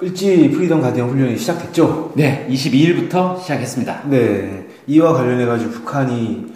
을지 프리덤 가디언 훈련이 시작됐죠? 네, 22일부터 시작했습니다. 네, 이와 관련해 가지고 북한이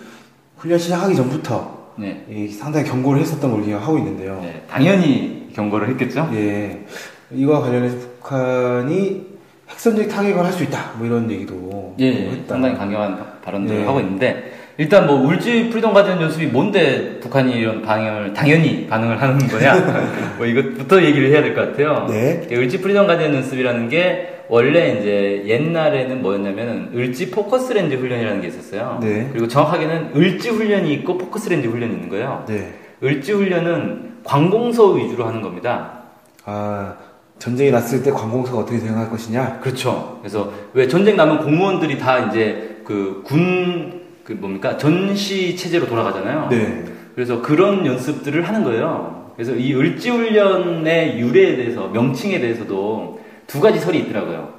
훈련 시작하기 전부터 네, 이 상당히 경고를 했었던 걸 기억하고 있는데요. 네, 당연히 경고를 했겠죠? 예, 이와 관련해서 북한이 핵선제 타격을 할 수 있다, 뭐 이런 얘기도 예, 했다. 상당히 강경한 발언들을 네. 하고 있는데 일단 뭐 을지 프리덤 가디언 연습이 뭔데 북한이 이런 반응을 당연히 반응을 하는 거냐? 뭐 이것부터 얘기를 해야 될 것 같아요. 네. 이 을지 프리덤 가디언 연습이라는 게 원래 이제 옛날에는 뭐였냐면은 을지 포커스 렌즈 훈련이라는 게 있었어요. 네. 그리고 정확하게는 을지 훈련이 있고 포커스 렌즈 훈련이 있는 거예요. 네, 을지 훈련은 관공서 위주로 하는 겁니다. 아 전쟁이 났을 때 관공서가 어떻게 대응할 것이냐? 그렇죠. 그래서 왜 전쟁 나면 공무원들이 다 이제 그 군 그 뭡니까 전시 체제로 돌아가잖아요. 네, 그래서 그런 연습들을 하는 거예요. 그래서 이 을지 훈련의 유래에 대해서 명칭에 대해서도 두 가지 설이 있더라고요.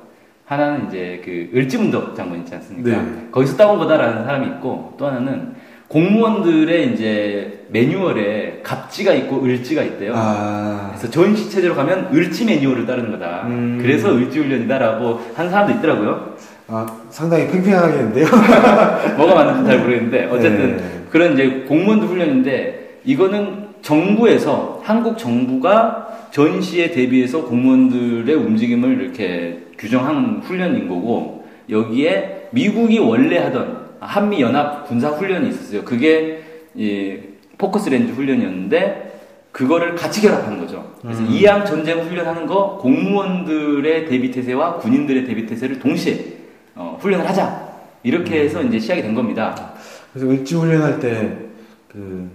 하나는 이제 그 을지문덕 장군 있지 않습니까? 네. 거기서 따온 거다라는 사람이 있고 또 하나는 공무원들의 이제 매뉴얼에 갑지가 있고 을지가 있대요. 아, 그래서 전시 체제로 가면 을지 매뉴얼을 따르는 거다. 음. 그래서 을지 훈련이다라고 한 사람도 있더라고요. 아 상당히 팽팽하겠는데요? 뭐가 맞는지 잘 모르겠는데 어쨌든 네. 그런 이제 공무원들 훈련인데 이거는 정부에서 한국 정부가 전시에 대비해서 공무원들의 움직임을 이렇게 규정하는 훈련인 거고 여기에 미국이 원래 하던 한미 연합 군사 훈련이 있었어요. 그게 이 포커스 렌즈 훈련이었는데 그거를 같이 결합한 거죠. 그래서 음. 이항 전쟁 훈련하는 거 공무원들의 대비 태세와 군인들의 대비 태세를 동시에 어, 훈련을 하자 이렇게 해서 이제 시작이 된 겁니다. 그래서 을지 훈련할 때그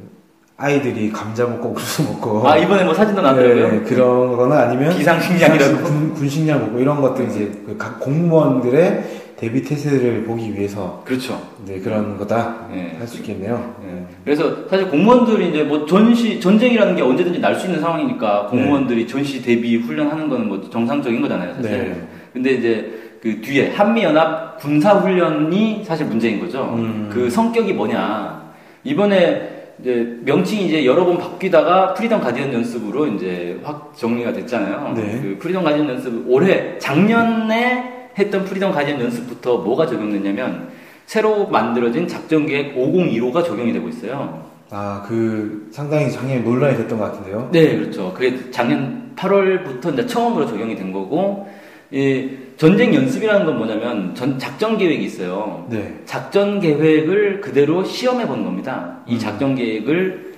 아이들이 감자 먹고 옥수수 먹고 아 이번에 뭐 사진도 나왔더라고요. 네, 그런 거나 아니면 비상식량이라고. 군, 군식량 먹고 이런 것들 이제 그각 공무원들의 대비 태세를 보기 위해서 그렇죠. 네, 그런 거다 네. 할수 있겠네요. 예. 그래서 사실 공무원들이 이제 뭐 전시 전쟁이라는 게 언제든지 날 수 있는 상황이니까 공무원들이 전시 대비 훈련하는 거는 뭐 정상적인 거잖아요, 사실. 네. 근데 이제 그 뒤에 한미 연합 군사 훈련이 사실 문제인 거죠. 음. 그 성격이 뭐냐? 이번에 이제 명칭이 이제 여러 번 바뀌다가 프리덤 가디언 연습으로 이제 확 정리가 됐잖아요. 네. 그 프리덤 가디언 연습 올해 작년에 했던 프리덤 가디언 연습부터 뭐가 적용됐냐면 새로 만들어진 작전 계획 5015가 적용이 되고 있어요. 아, 그 상당히 작년에 논란이 됐던 것 같은데요. 네, 그렇죠. 그게 작년 8월부터 이제 처음으로 적용이 된 거고, 이 전쟁 연습이라는 건 뭐냐면 전 작전 계획이 있어요. 네. 작전 계획을 그대로 시험해 보는 겁니다. 이 음. 작전 계획을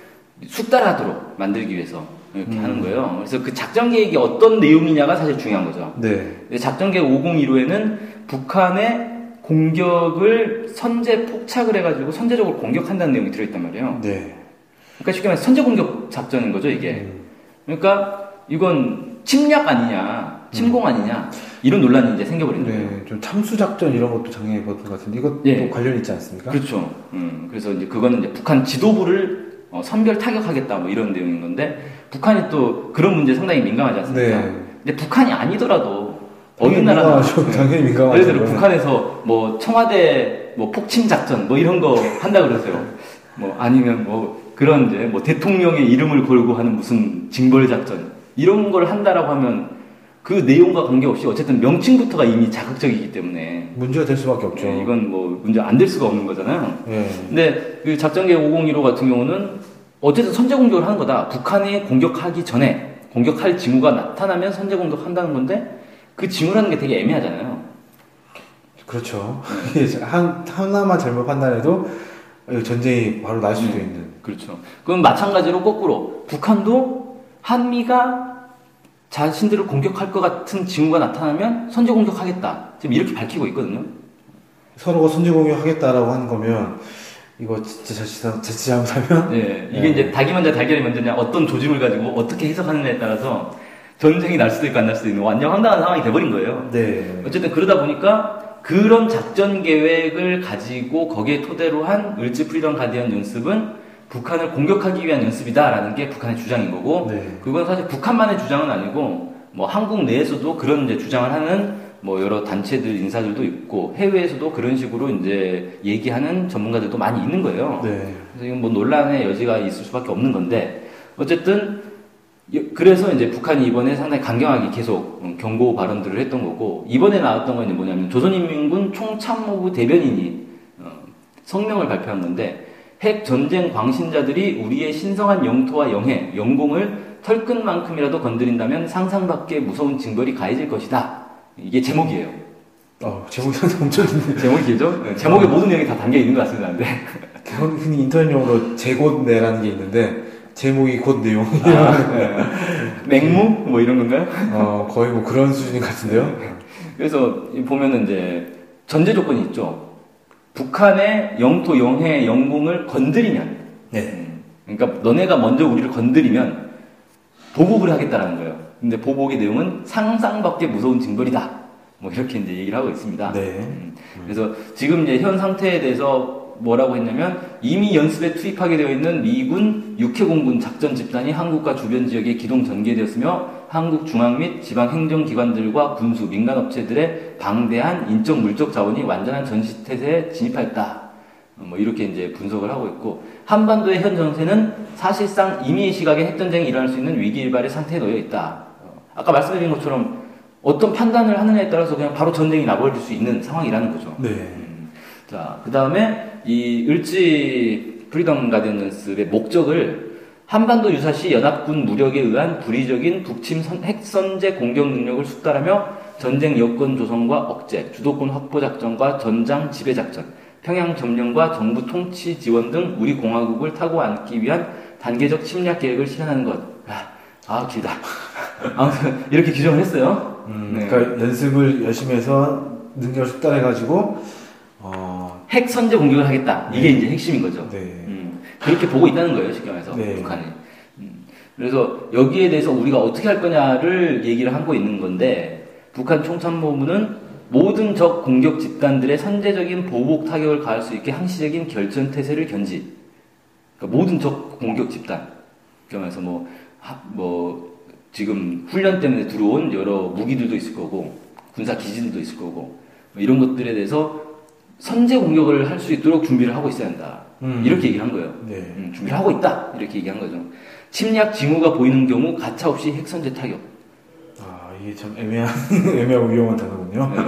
숙달하도록 만들기 위해서 이렇게 음. 하는 거예요. 그래서 그 작전 계획이 어떤 내용이냐가 사실 중요한 거죠. 네. 작전 계획 5015에는 북한의 공격을 선제 폭착을 해가지고 선제적으로 공격한다는 내용이 들어있단 말이에요. 네. 그러니까 쉽게 말해 선제 공격 작전인 거죠 이게. 음. 그러니까 이건 침략 아니냐, 침공 아니냐 이런 논란이 이제 생겨버린 거예요. 네, 좀 참수 작전 이런 것도 작년에 봤던 것 같은데 이것도 예. 관련 있지 않습니까? 그렇죠. 음, 그래서 이제 그거는 이제 북한 지도부를 어, 선별 타격하겠다 뭐 이런 내용인 건데 북한이 또 그런 문제 에 상당히 민감하지 않습니까? 네. 근데 북한이 아니더라도 어느 나라나 민감하죠. 당연히 민감하죠. 예를 들어 북한에서 뭐 청와대 뭐 폭침 작전 뭐 이런 거 한다 그러세요. 뭐 아니면 뭐 그런 이제 뭐 대통령의 이름을 걸고 하는 무슨 징벌 작전 이런 걸 한다라고 하면 그 내용과 관계없이 어쨌든 명칭부터가 이미 자극적이기 때문에 문제가 될 수밖에 없죠. 예, 이건 뭐 문제 안 될 수가 없는 거잖아요. 예. 근데 그 작전계 5015 같은 경우는 어쨌든 선제 공격을 하는 거다. 북한이 공격하기 전에 공격할 징후가 나타나면 선제 공격한다는 건데 그 징후라는 게 되게 애매하잖아요. 그렇죠. 이게 한, 하나만 잘못 판단해도 전쟁이 바로 날 수도 음. 있는. 그렇죠. 그럼 마찬가지로 거꾸로 북한도 한미가 자신들을 공격할 것 같은 징후가 나타나면 선제 공격하겠다. 지금 이렇게 밝히고 있거든요. 서로가 선제 공격 하겠다라고 하는 거면, 이거 진짜 자칫, 자칫 잘못하면, 네, 이게 네. 이제 닭이 먼저 달걀이 먼저냐 어떤 조짐을 가지고 어떻게 해석하느냐에 따라서 전쟁이 날 수도 있고 안 날 수도 있는 완전 황당한 상황이 돼버린 거예요. 네. 어쨌든 그러다 보니까 그런 작전 계획을 가지고 거기에 토대로 한 을지 프리덤 가디언 연습은 북한을 공격하기 위한 연습이다라는 게 북한의 주장인 거고 네. 그건 사실 북한만의 주장은 아니고 뭐 한국 내에서도 그런 이제 주장을 하는 뭐 여러 단체들 인사들도 있고 해외에서도 그런 식으로 이제 얘기하는 전문가들도 많이 있는 거예요. 네. 그래서 이건 뭐 논란의 여지가 있을 수밖에 없는 건데 어쨌든 여- 그래서 이제 북한이 이번에 상당히 강경하게 계속 음, 경고 발언들을 했던 거고 이번에 나왔던 건 뭐냐면 조선인민군 총참모부 대변인이 어, 성명을 발표한 건데 핵 전쟁 광신자들이 우리의 신성한 영토와 영해 영공을 털끝만큼이라도 건드린다면 상상밖에 무서운 징벌이 가해질 것이다. 이게 제목이에요. 어, 제목이 엄청 있는데. 제목이 길죠? 네, 제목에 모든 내용이 다 담겨 있는 것 같습니다. 근데 흔히 인터넷 용어로 제곳내라는 게 있는데, 제목이 곧 내용이에요. 네. 맹무 뭐 이런 건가요? 어, 거의 뭐 그런 수준 같은데요? 그래서 이 보면은 이제 전제 조건이 있죠. 북한의 영토, 영해, 영공을 건드리면, 네. 그러니까 너네가 먼저 우리를 건드리면 보복을 하겠다라는 거예요. 근데 보복의 내용은 상상밖에 무서운 징벌이다. 뭐 이렇게 이제 얘기를 하고 있습니다. 네. 음, 그래서 지금 이제 현 상태에 대해서 뭐라고 했냐면 이미 연습에 투입하게 되어 있는 미군 육해공군 작전 집단이 한국과 주변 지역에 기동 전개되었으며 한국 중앙 및 지방 행정기관들과 군수 민간 업체들의 방대한 인적 물적 자원이 완전한 전시 태세에 진입하였다. 어, 뭐 이렇게 이제 분석을 하고 있고 한반도의 현 정세는 사실상 임의의 시각에 핵전쟁이 일어날 수 있는 위기 일발의 상태에 놓여 있다. 어, 아까 말씀드린 것처럼 어떤 판단을 하느냐에 따라서 그냥 바로 전쟁이 나버릴 수 있는 상황이라는 거죠. 네. 음, 자, 그 다음에 이 을지 프리덤 가디언스의 목적을 한반도 유사시 연합군 무력에 의한 불의적인 북침 선- 핵선제 공격 능력을 숙달하며 전쟁 여건 조성과 억제, 주도권 확보 작전과 전장 지배 작전, 평양 점령과 정부 통치 지원 등 우리 공화국을 타고 앉기 위한 단계적 침략 계획을 실현하는 것. 아, 아 길다. 아무튼 이렇게 규정을 했어요. 음, 네. 그러니까 연습을 열심히 해서 능력을 숙달해가지고, 어, 핵 선제 공격을 하겠다. 이게 이제 핵심인 거죠. 네. 음, 그렇게 보고 있다는 거예요, 말해서 네. 북한이. 음, 그래서 여기에 대해서 우리가 어떻게 할 거냐를 얘기를 하고 있는 건데 북한 총참모부는 모든 적 공격 집단들의 선제적인 보복 타격을 가할 수 있게 항시적인 결전 태세를 견지. 그러니까 모든 적 공격 집단. 그러면서 뭐, 하- 뭐 지금 훈련 때문에 들어온 여러 무기들도 있을 거고 군사 기지들도 있을 거고 뭐 이런 것들에 대해서 선제 공격을 할 수 있도록 준비를 하고 있어야 한다. 음. 이렇게 얘기를 한 거예요. 네. 음, 준비를 하고 있다. 이렇게 얘기한 거죠. 침략 징후가 보이는 경우 가차없이 핵선제 타격. 아, 이게 참 애매한, 애매하고 위험한 단어군요. 네.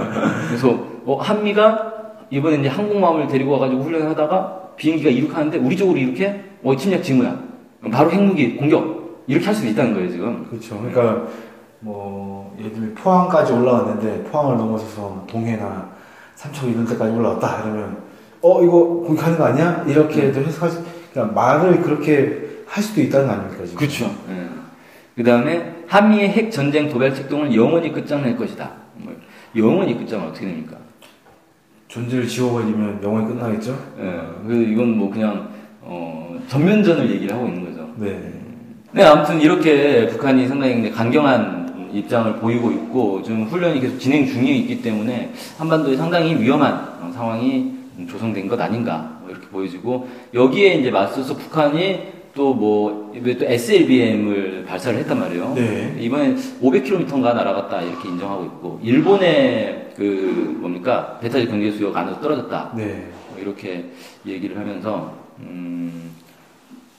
그래서 어, 한미가 이번에 이제 항공모함을 데리고 와가지고 훈련을 하다가 비행기가 이륙하는데 우리 쪽으로 이렇게 어 침략 징후야. 바로 핵무기 공격 이렇게 할 수도 있다는 거예요 지금. 그렇죠. 그러니까, 뭐, 예를 들면 포항까지 올라왔는데, 포항을 넘어서서 동해나 삼척 이런 데까지 올라왔다. 이러면, 어, 이거 공격하는 거 아니야? 이렇게 도 해석할 수, 그러니까 말을 그렇게 할 수도 있다는 거 아닙니까, 지금? 그렇죠. 그 다음에 한미의 핵 전쟁 도발 책동을 영원히 끝장낼 것이다. 뭐, 영원히 끝장은 어떻게 됩니까? 존재를 지워버리면 영원히 끝나겠죠? 예, 그래서 이건 뭐 그냥 어, 전면전을 얘기를 하고 있는 거죠. 네. 네, 아무튼 이렇게 북한이 상당히 강경한 입장을 보이고 있고 지금 훈련이 계속 진행 중에 있기 때문에 한반도에 상당히 위험한 어, 상황이 조성된 것 아닌가 뭐 이렇게 보여지고 여기에 이제 맞서서 북한이 또뭐 또 SLBM을 발사를 했단 말이에요. 네. 이번엔 500km인가 날아갔다 이렇게 인정하고 있고 일본의 그 뭡니까 배타적 경제 수역 안으로 떨어졌다. 네. 뭐 이렇게 얘기를 하면서 음,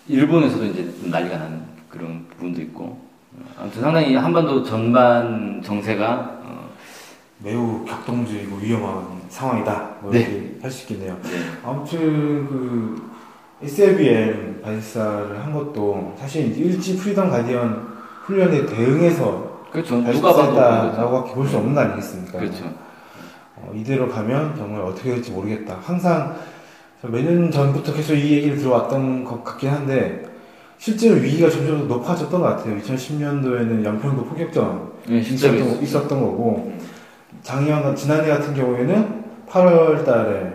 일본에서도 이제 좀 난리가 나는 그런 부분도 있고 어, 아무튼 상당히 한반도 전반 정세가 어, 매우 격동적이고 위험한 상황이다. 뭐 네. 이렇게 할수 있겠네요. 네. 아무튼 그 SLBM 발사를 한 것도 사실 을지 프리덤 가디언 훈련에 대응해서 그렇죠 누가 봐도 그런 거죠. 발사했다라고 볼수 없는 거 아니겠습니까? 그렇죠 어, 이대로 가면 정말 어떻게 될지 모르겠다. 항상 몇 년 전부터 계속 이 얘기를 들어왔던 것 같긴 한데 실제로 위기가 점점 더 높아졌던 것 같아요. 2010년도에는 연평도 포격전 네, 있었던. 있었던 거고 작년 같- 지난해 같은 경우에는 8월달에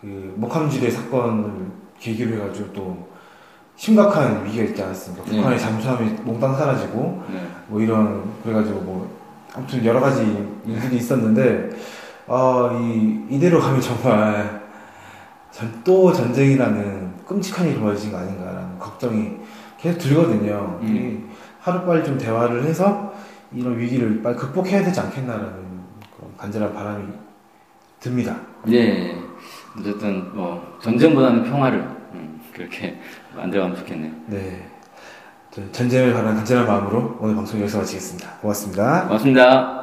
그 목함지대 사건을 계기로 해가지고 또 심각한 위기가 있지 않았습니까? 네. 북한의 잠수함이 몽땅 사라지고 네. 뭐 이런 그래가지고 뭐 아무튼 여러 가지 일들이 있었는데 아, 이 이대로 가면 정말 전- 또 전쟁이라는 끔찍한 일이 벌어진 거 아닌가라는 걱정이 계속 들거든요. 음. 이 하루빨리 좀 대화를 해서 이런 위기를 빨리 극복해야 되지 않겠나라는 그런 간절한 바람이 듭니다. 네. 어쨌든 뭐 전쟁보다는 평화를 음, 그렇게 만들어가면 좋겠네요. 네. 저 전쟁을 바라는 간절한 마음으로 오늘 방송 여기서 마치겠습니다. 고맙습니다. 고맙습니다.